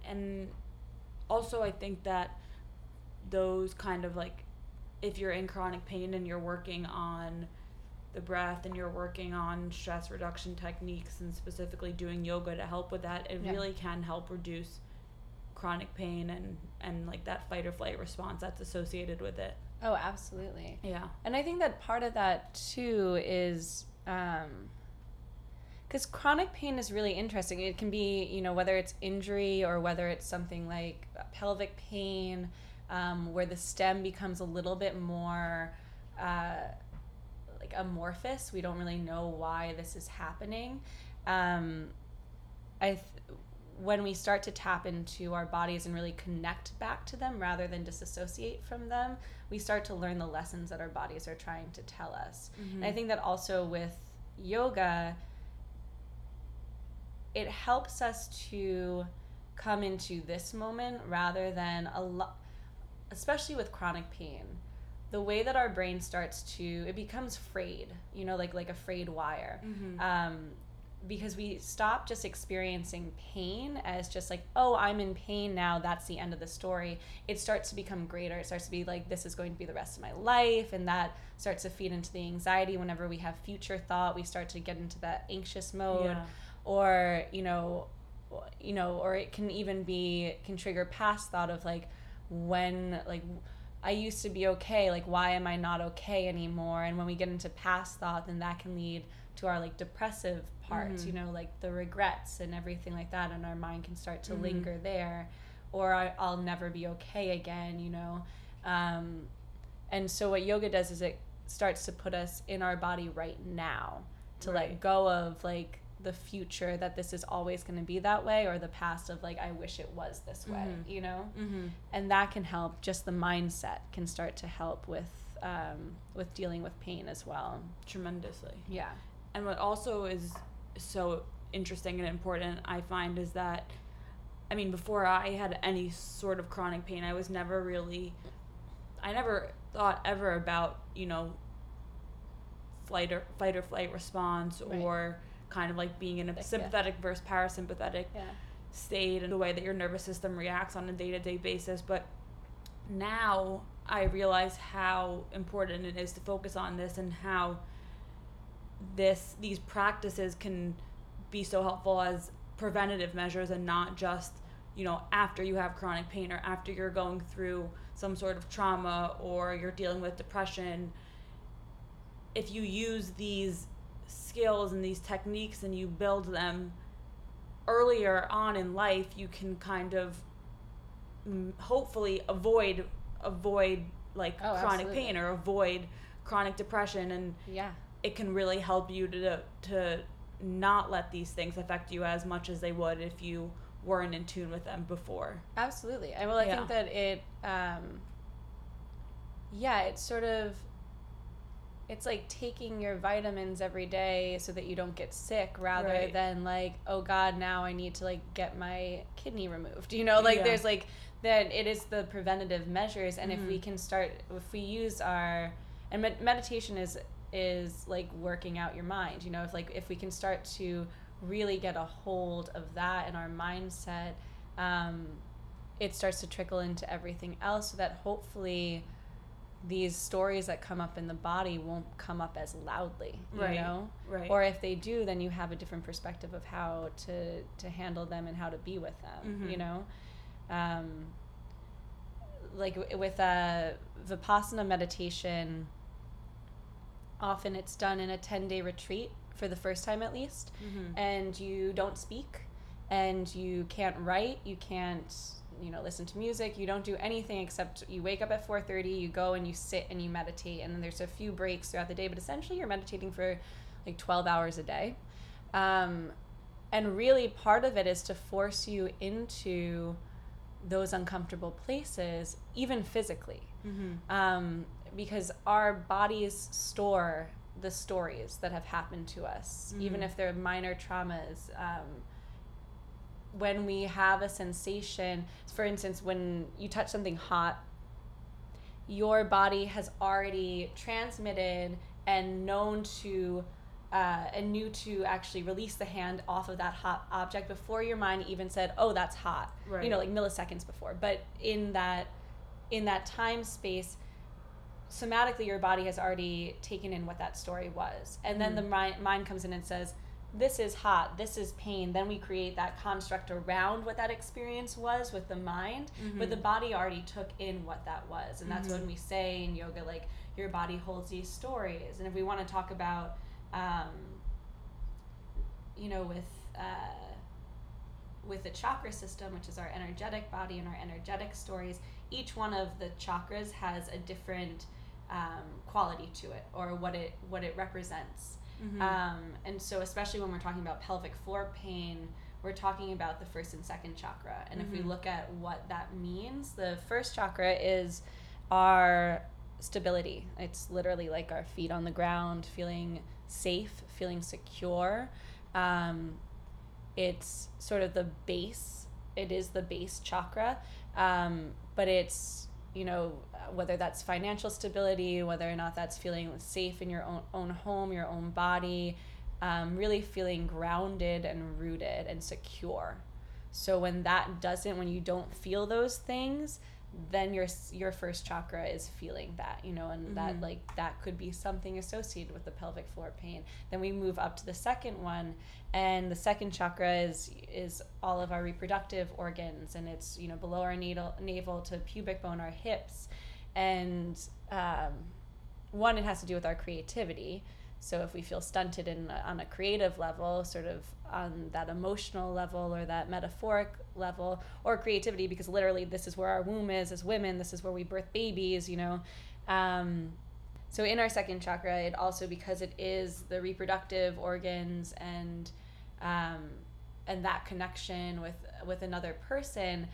And also, I think that those kind of like, if you're in chronic pain and you're working on the breath and you're working on stress reduction techniques and specifically doing yoga to help with that, it yeah. really can help reduce chronic pain and and like that fight or flight response that's associated with it. Oh, absolutely. Yeah. And I think that part of that too is um because chronic pain is really interesting. It can be, you know, whether it's injury or whether it's something like pelvic pain, um, where the stem becomes a little bit more uh, like amorphous. We don't really know why this is happening. Um, I th- when we start to tap into our bodies and really connect back to them rather than disassociate from them, we start to learn the lessons that our bodies are trying to tell us. Mm-hmm. And I think that also with yoga it helps us to come into this moment rather than a lot especially with chronic pain. The way that our brain starts to it becomes frayed you know like like a frayed wire. Mm-hmm. um, because we stop just experiencing pain as just like oh i'm in pain now that's the end of the story. It starts to become greater. It starts to be like this is going to be the rest of my life and that starts to feed into the anxiety. Whenever we have future thought we start to get into that anxious mode. Yeah. Or you know you know or it can even be can trigger past thought of like when like i used to be okay like why am i not okay anymore and when we get into past thought then that can lead to our like depressive parts Mhm. you know like the regrets and everything like that and our mind can start to Mhm. linger there or I, i'll never be okay again you know um, and so what yoga does is it starts to put us in our body right now to let go of like the future that this is always going to be that way or the past of like i wish it was this way Mhm. you know Mm-hmm. and that can help just the mindset can start to help with um, with dealing with pain as well Tremendously. yeah And what also is so interesting and important, I find, is that, I mean, before I had any sort of chronic pain, I was never really, I never thought ever about, you know, flight or fight or flight response Right. or kind of like being in a Like, yeah. sympathetic versus parasympathetic yeah. state and the way that your nervous system reacts on a day-to-day basis. But now i realize how important it is to focus on this and how this these practices can be so helpful as preventative measures and not just you know after you have chronic pain or after you're going through some sort of trauma or you're dealing with depression. If you use these skills and these techniques and you build them earlier on in life you can kind of mm, hopefully avoid avoid like Oh, chronic absolutely. pain or avoid chronic depression and yeah it can really help you to to not let these things affect you as much as they would if you weren't in tune with them before Absolutely. I well, I Yeah. think that it, um, yeah, it's sort of, it's like taking your vitamins every day so that you don't get sick, rather Right. than like, oh God, now I need to like get my kidney removed. You know, like Yeah. there's like that. It is the preventative measures, and if we Mhm. can start, if we use our, and med- meditation is is like working out your mind. You know, if like if we can start to really get a hold of that in our mindset um, it starts to trickle into everything else so that hopefully these stories that come up in the body won't come up as loudly you Right. know right or if they do then you have a different perspective of how to to handle them and how to be with them Mhm. you know um, like w- with a vipassana meditation often it's done in a 10 day retreat for the first time at least Mhm. and you don't speak and you can't write you can't you know listen to music you don't do anything except you wake up at 4.30 you go and you sit and you meditate and then there's a few breaks throughout the day but essentially you're meditating for like 12 hours a day um, and really part of it is to force you into those uncomfortable places even physically Mhm. um, because our bodies store the stories that have happened to us, even Mhm. if they're minor traumas. Um, when we have a sensation, for instance, when you touch something hot, your body has already transmitted and known to uh, and knew to actually release the hand off of that hot object before your mind even said, "Oh, that's hot." Right. You know, like milliseconds before. But in that in that time space, somatically, your body has already taken in what that story was, and then Mhm. the mind, mind comes in and says, "This is hot. This is pain." Then we create that construct around what that experience was with the mind, but the Mhm. body already took in what that was, and that's Mhm. when we say in yoga, like your body holds these stories. And if we want to talk about, um, you know, with uh, with the chakra system, which is our energetic body and our energetic stories, each one of the chakras has a different um, quality to it or what it what it represents. Mhm. Um, and so, especially when we're talking about pelvic floor pain, we're talking about the first and second chakra. And if we Mhm. look at what that means, the first chakra is our stability. It's literally like our feet on the ground, feeling safe, feeling secure. Um, it's sort of the base. It is the base chakra, um, but it's you know whether that's financial stability, whether or not that's feeling safe in your own own home, your own body, um, really feeling grounded and rooted and secure. So when that doesn't, when you don't feel those things, then your your first chakra is feeling that you know and mm-hmm. that like that could be something associated with the pelvic floor pain then we move up to the second one and the second chakra is is all of our reproductive organs and it's you know below our navel navel to pubic bone our hips and um, one it has to do with our creativity so if we feel stunted in on a creative level, sort of on that emotional level or that metaphoric level, or creativity, because literally this is where our womb is as women. This is where we birth babies. You know. Um, so in our second chakra, it also because it is the reproductive organs and um, and that connection with with another person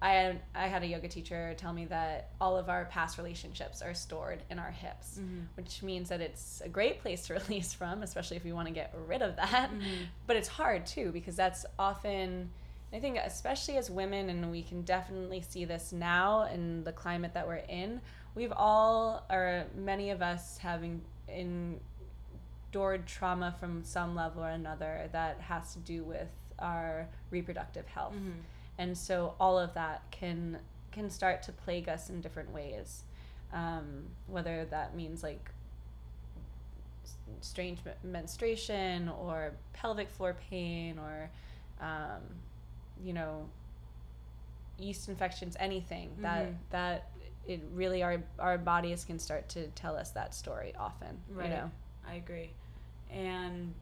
I had, I had a yoga teacher tell me that all of our past relationships are stored in our hips, mm-hmm. which means that it's a great place to release from, especially if you want to get rid of that. Mm-hmm. But it's hard too, because that's often, I think, especially as women, and we can definitely see this now in the climate that we're in, we've all, or many of us, having endured trauma from some level or another that has to do with our reproductive health. Mm-hmm and so all of that can can start to plague us in different ways. Um, whether that means like strange menstruation or pelvic floor pain or um, you know yeast infections anything mm-hmm. that that it really our our bodies can start to tell us that story often right. you know? I agree. And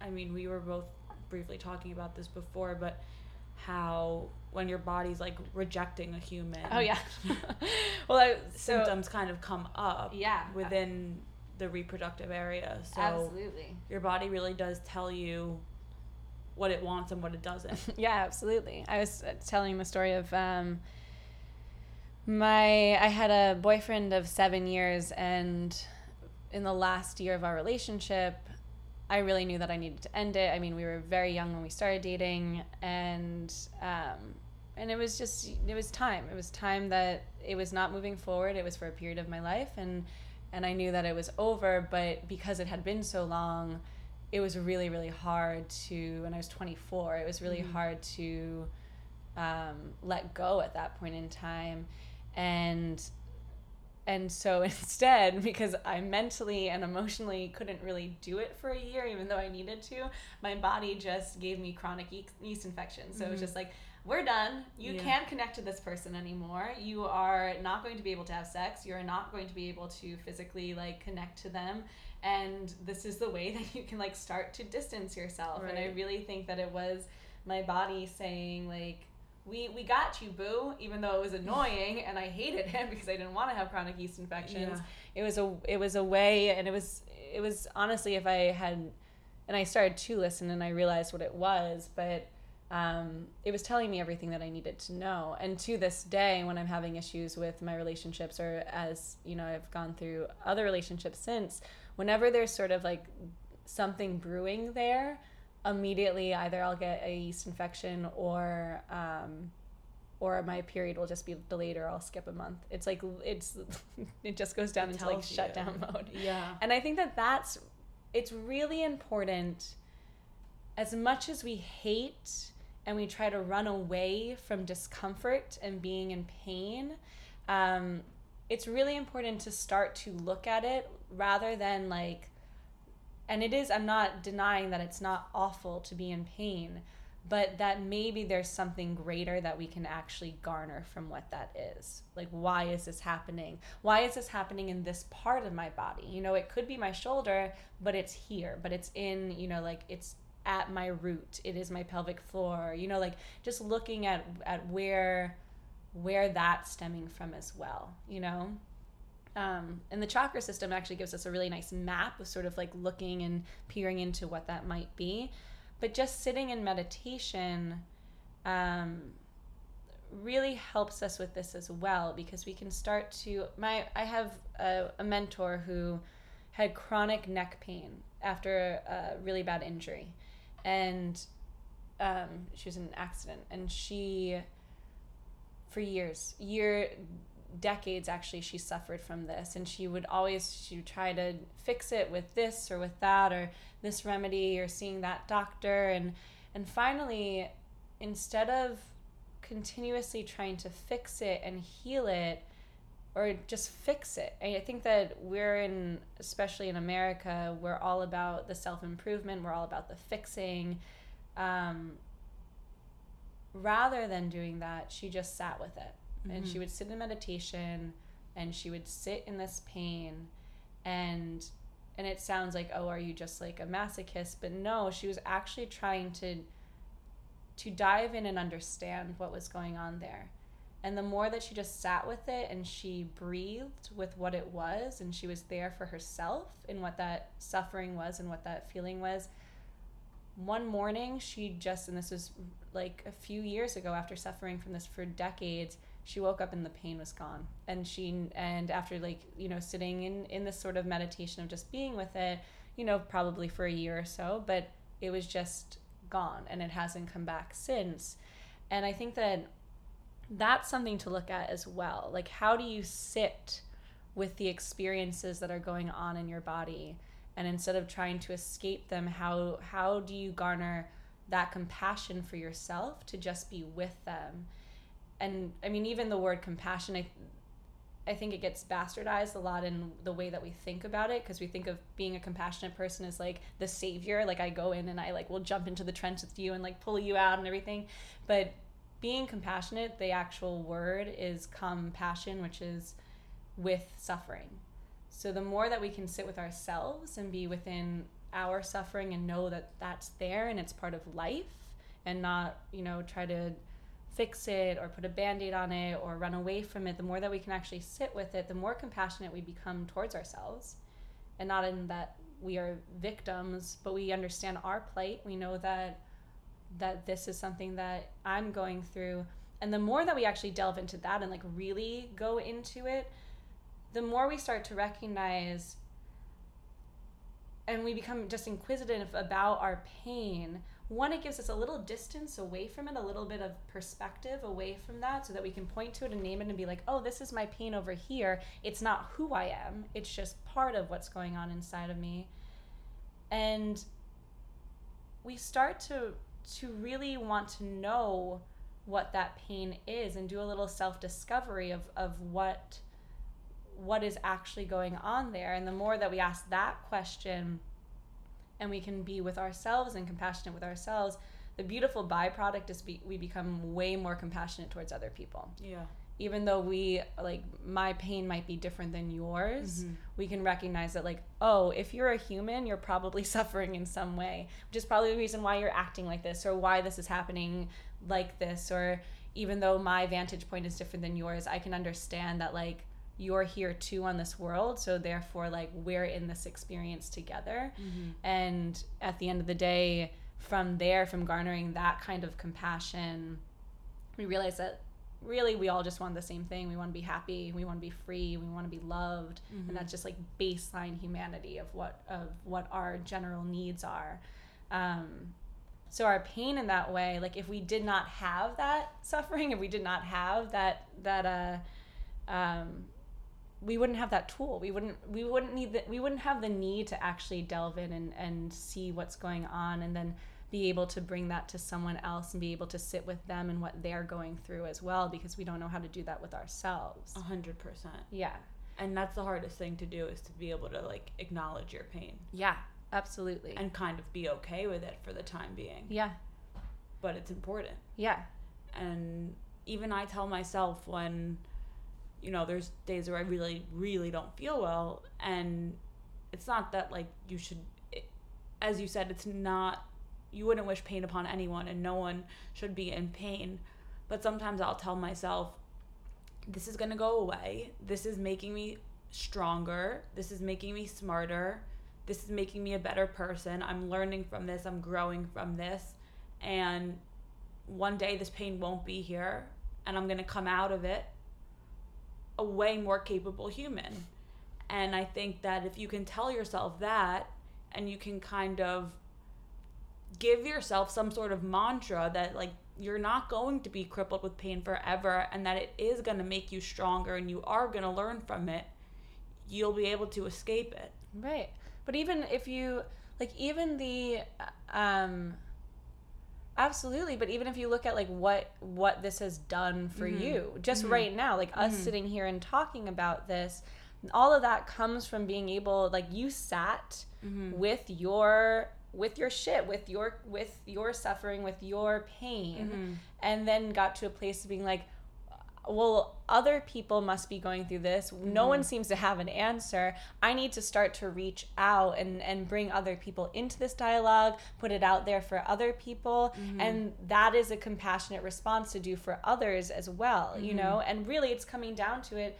i mean we were both briefly talking about this before but how when your body's like rejecting a human. Oh yeah. well, I, so, symptoms kind of come up. Yeah. Within the reproductive area. So absolutely. Your body really does tell you what it wants and what it doesn't. yeah, absolutely. I was uh, telling the story of um, my I had a boyfriend of seven years, and in the last year of our relationship, I really knew that I needed to end it. I mean, we were very young when we started dating, and um, and it was just it was time. It was time that it was not moving forward. It was for a period of my life, and and I knew that it was over. But because it had been so long, it was really really hard to. When I was 24. It was really mm-hmm. hard to um, let go at that point in time, and and so instead, because I mentally and emotionally couldn't really do it for a year, even though I needed to, my body just gave me chronic yeast infection. So mm-hmm. it was mm-hmm. just like, we're done. You yeah. can't connect to this person anymore. You are not going to be able to have sex. You're not going to be able to physically like connect to them. And this is the way that you can like start to distance yourself. Right. And I really think that it was my body saying like we we got you, boo. Even though it was annoying and I hated him because I didn't want to have chronic yeast infections. Yeah. It was a it was a way, and it was it was honestly if I had, and I started to listen and I realized what it was, but. Um, it was telling me everything that I needed to know. And to this day, when I'm having issues with my relationships, or as you know, I've gone through other relationships since, whenever there's sort of like something brewing there, immediately either I'll get a yeast infection or um, or my period will just be delayed or I'll skip a month. It's like it's it just goes down it into like shutdown mode. Yeah. And I think that that's it's really important as much as we hate and we try to run away from discomfort and being in pain, um, it's really important to start to look at it rather than like and it is i'm not denying that it's not awful to be in pain but that maybe there's something greater that we can actually garner from what that is. Like why is this happening? Why is this happening in this part of my body? You know it could be my shoulder but it's here but it's in you know like it's at my root. It is my pelvic floor you know like just looking at at where where that's stemming from as well you know um, and the chakra system actually gives us a really nice map of sort of like looking and peering into what that might be. But just sitting in meditation um, really helps us with this as well because we can start to. My I have a, a mentor who had chronic neck pain after a really bad injury, and um, she was in an accident, and she for years year decades actually she suffered from this and she would always she would try to fix it with this or with that or this remedy or seeing that doctor and and finally instead of continuously trying to fix it and heal it or just fix it. I think that we're in, especially in America, we're all about the self improvement, we're all about the fixing. Um, rather than doing that, she just sat with it. Mm-hmm. And she mm-hmm. would sit in meditation and she would sit in this pain and and it sounds like oh are you just like a masochist but no she was actually trying to to dive in and understand what was going on there and the more that she just sat with it and she breathed with what it was and she was there for herself in what that suffering was and what that feeling was one morning she just and this was like a few years ago after suffering from this for decades she woke up and the pain was gone. And she and after like you know sitting in in this sort of meditation of just being with it you know probably for a year or so but it was just gone and it hasn't come back since. And i think that that's something to look at as well. Like how do you sit with the experiences that are going on in your body? And instead of trying to escape them how how do you garner that compassion for yourself to just be with them and i mean even the word compassion i, I think it gets bastardized a lot in the way that we think about it because we think of being a compassionate person as like the savior like i go in and i like will jump into the trench with you and like pull you out and everything. But being compassionate the actual word is compassion which is with suffering. So the more that we can sit with ourselves and be within our suffering and know that that's there and it's part of life and not, you know, try to fix it or put a band-aid on it or run away from it, the more that we can actually sit with it, the more compassionate we become towards ourselves. And not in that we are victims, but we understand our plight. We know that that this is something that I'm going through. And the more that we actually delve into that and like really go into it, the more we start to recognize and we become just inquisitive about our pain, one, it gives us a little distance away from it, a little bit of perspective away from that, so that we can point to it and name it and be like, oh, this is my pain over here. It's not who I am, it's just part of what's going on inside of me. And we start to to really want to know what that pain is and do a little self-discovery of, of what what is actually going on there. And the more that we ask that question and we can be with ourselves and compassionate with ourselves, the beautiful byproduct is be, we become way more compassionate towards other people. Yeah. Even though we like my pain might be different than yours, mm-hmm. we can recognize that like, oh, if you're a human, you're probably suffering in some way, which is probably the reason why you're acting like this or why this is happening like this or even though my vantage point is different than yours, I can understand that like you're here too on this world so therefore like we're in this experience together mm-hmm. and at the end of the day from there from garnering that kind of compassion we realize that really we all just want the same thing we want to be happy we want to be free we want to be loved mm-hmm. and that's just like baseline humanity of what of what our general needs are um, so our pain in that way like if we did not have that suffering if we did not have that that uh um, we wouldn't have that tool. We wouldn't we wouldn't need that we wouldn't have the need to actually delve in and, and see what's going on and then be able to bring that to someone else and be able to sit with them and what they're going through as well because we don't know how to do that with ourselves. A hundred percent. Yeah. And that's the hardest thing to do is to be able to like acknowledge your pain. Yeah, absolutely. And kind of be okay with it for the time being. Yeah. But it's important. Yeah. And even I tell myself when you know, there's days where I really, really don't feel well. And it's not that, like, you should, it, as you said, it's not, you wouldn't wish pain upon anyone, and no one should be in pain. But sometimes I'll tell myself, this is going to go away. This is making me stronger. This is making me smarter. This is making me a better person. I'm learning from this. I'm growing from this. And one day this pain won't be here and I'm going to come out of it a way more capable human. And I think that if you can tell yourself that and you can kind of give yourself some sort of mantra that like you're not going to be crippled with pain forever and that it is going to make you stronger and you are going to learn from it, you'll be able to escape it. Right. But even if you like even the um absolutely but even if you look at like what what this has done for Mhm. you just Mhm. right now like us Mhm. sitting here and talking about this all of that comes from being able like you sat Mm-hmm. with your with your shit with your with your suffering with your pain Mm-hmm. and then got to a place of being like well other people must be going through this no Mhm. one seems to have an answer i need to start to reach out and and bring other people into this dialogue put it out there for other people Mhm. and that is a compassionate response to do for others as well you Mhm. know and really it's coming down to it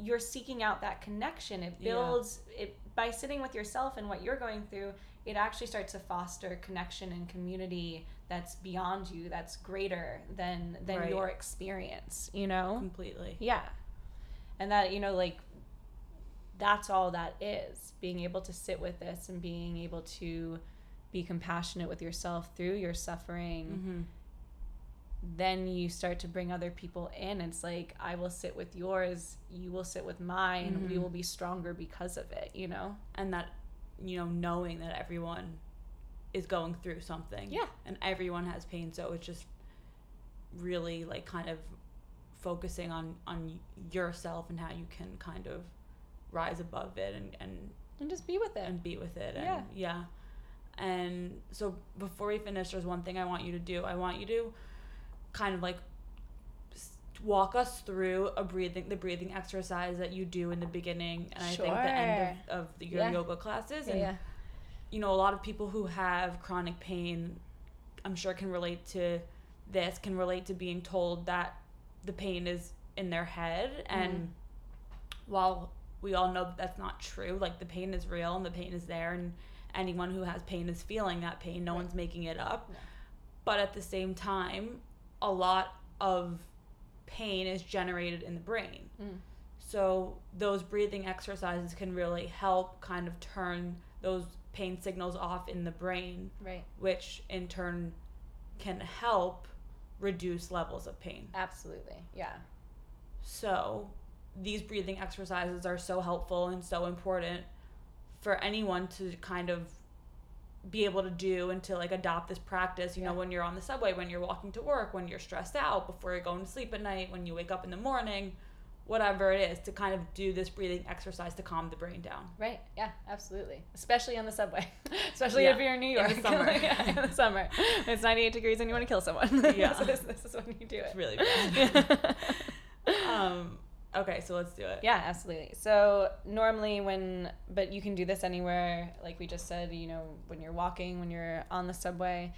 you're seeking out that connection it Yeah. builds it by sitting with yourself and what you're going through it actually starts to foster connection and community that's beyond you that's greater than than Right. your experience you know Completely. yeah and that you know like that's all that is being able to sit with this and being able to be compassionate with yourself through your suffering Mm-hmm. then you start to bring other people in it's like i will sit with yours you will sit with mine we Mhm. will be stronger because of it you know And that, you know, knowing that everyone is going through something. Yeah. And everyone has pain. So it's just really like kind of focusing on, on yourself and how you can kind of rise above it and, and and just be with it and be with it and Yeah. yeah and so before we finish there's one thing i want you to do i want you to kind of like walk us through a breathing the breathing exercise that you do in the beginning and i think the end of, of your Yeah. yoga classes yeah, and yeah. You know a lot of people who have chronic pain i'm sure can relate to this can relate to being told that the pain is in their head and Mhm. while we all know that that's not true like the pain is real and the pain is there and anyone who has pain is feeling that pain no Right. one's making it up No. but at the same time a lot of pain is generated in the brain Mm. so those breathing exercises can really help kind of turn those pain signals off in the brain, right. which in turn can help reduce levels of pain. absolutely yeah. So these breathing exercises are so helpful and so important for anyone to kind of be able to do and to like adopt this practice you know when you're on the subway when you're walking to work when you're stressed out before you're going to sleep at night when you wake up in the morning whatever it is to kind of do this breathing exercise to calm the brain down Right. Yeah, absolutely. Especially on the subway. Especially Yeah. if you're in New York. In the summer. yeah, in the summer. It's 98 degrees and you want to kill someone. Yeah. so this, this is when you do it. it's really bad um okay so let's do it yeah, absolutely. So normally when, but you can do this anywhere. Like we just said, you know, when you're walking, when you're on the subway.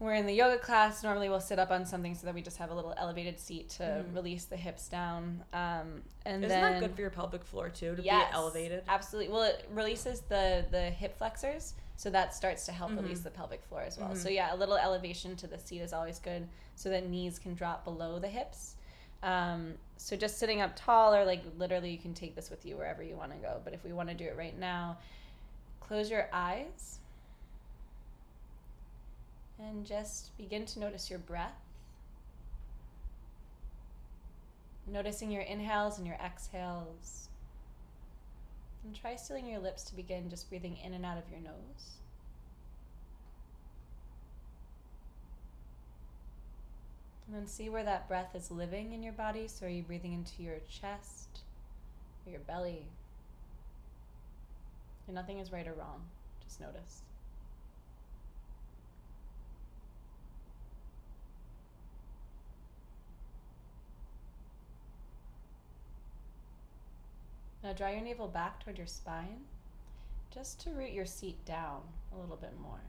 We're in the yoga class. Normally we'll sit up on something so that we just have a little elevated seat to Mhm. release the hips down. Um, and isn't then that good for your pelvic floor too to Yes, be elevated Absolutely. Well, it releases the the hip flexors, so that starts to help Mhm. release the pelvic floor as well. Mhm. So yeah, a little elevation to the seat is always good, so that knees can drop below the hips. Um, so just sitting up tall, or like literally, you can take this with you wherever you want to go. But if we want to do it right now, close your eyes and just begin to notice your breath. Noticing your inhales and your exhales. And try sealing your lips to begin just breathing in and out of your nose. And then see where that breath is living in your body. So, are you breathing into your chest or your belly? And nothing is right or wrong. Just notice. Draw your navel back toward your spine just to root your seat down a little bit more.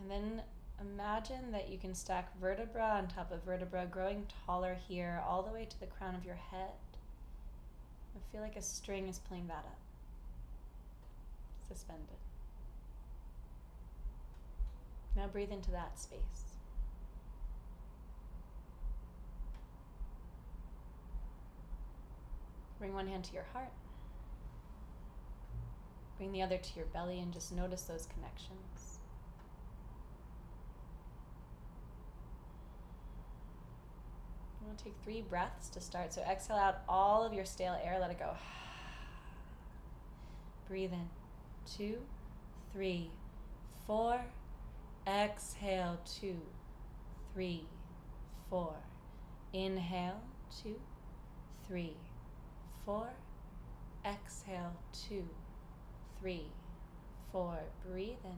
And then imagine that you can stack vertebra on top of vertebra, growing taller here all the way to the crown of your head. I feel like a string is pulling that up, suspended. Now breathe into that space. Bring one hand to your heart. Bring the other to your belly and just notice those connections. We'll take three breaths to start. So exhale out all of your stale air, let it go. Breathe in. Two, three, four. Exhale, two, three, four. Inhale, two, three four. Exhale, two, three, four. Breathe in.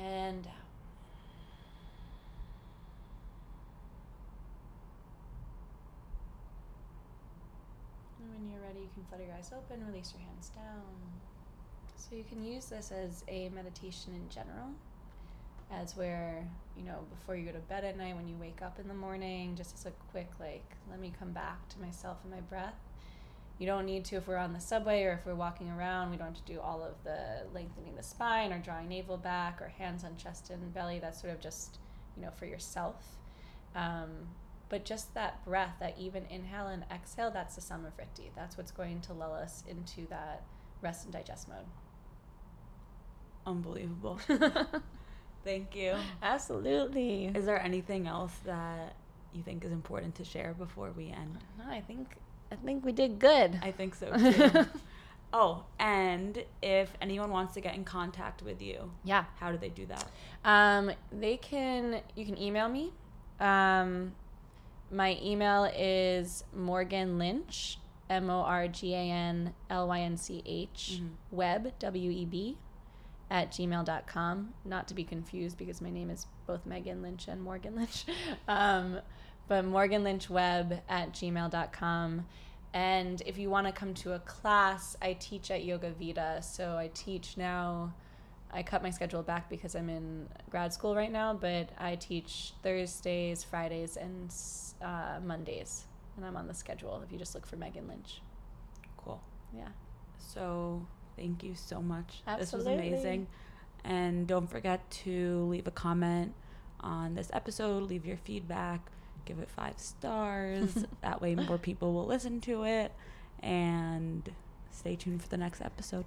And out. And when you're ready, you can flutter your eyes open, release your hands down. So you can use this as a meditation in general, as where, you know, before you go to bed at night, when you wake up in the morning, just as a quick, like, let me come back to myself and my breath. You don't need to if we're on the subway or if we're walking around. We don't have to do all of the lengthening the spine or drawing navel back or hands on chest and belly. That's sort of just, you know, for yourself. Um, but just that breath, that even inhale and exhale, that's the Samavritti. That's what's going to lull us into that rest and digest mode. Unbelievable. Thank you. Absolutely. Is there anything else that you think is important to share before we end? No, I think I think we did good. I think so too. oh, and if anyone wants to get in contact with you, yeah. how do they do that? Um, they can. You can email me. Um, my email is Morgan Lynch, M O R G A N L Y N C H, Mhm. web, W E B, at gmail.com. Not to be confused because my name is both Meghan Lynch and Morgan Lynch. um, but Morgan Lynch web at gmail.com. And if you want to come to a class, I teach at Yoga Vida. So I teach now. I cut my schedule back because I'm in grad school right now, but I teach Thursdays, Fridays, and uh, Mondays. And I'm on the schedule if you just look for Meghan Lynch. Cool. Yeah. So thank you so much. This was amazing. And don't forget to leave a comment on this episode, leave your feedback, give it five stars. that way more people will listen to it. And stay tuned for the next episode.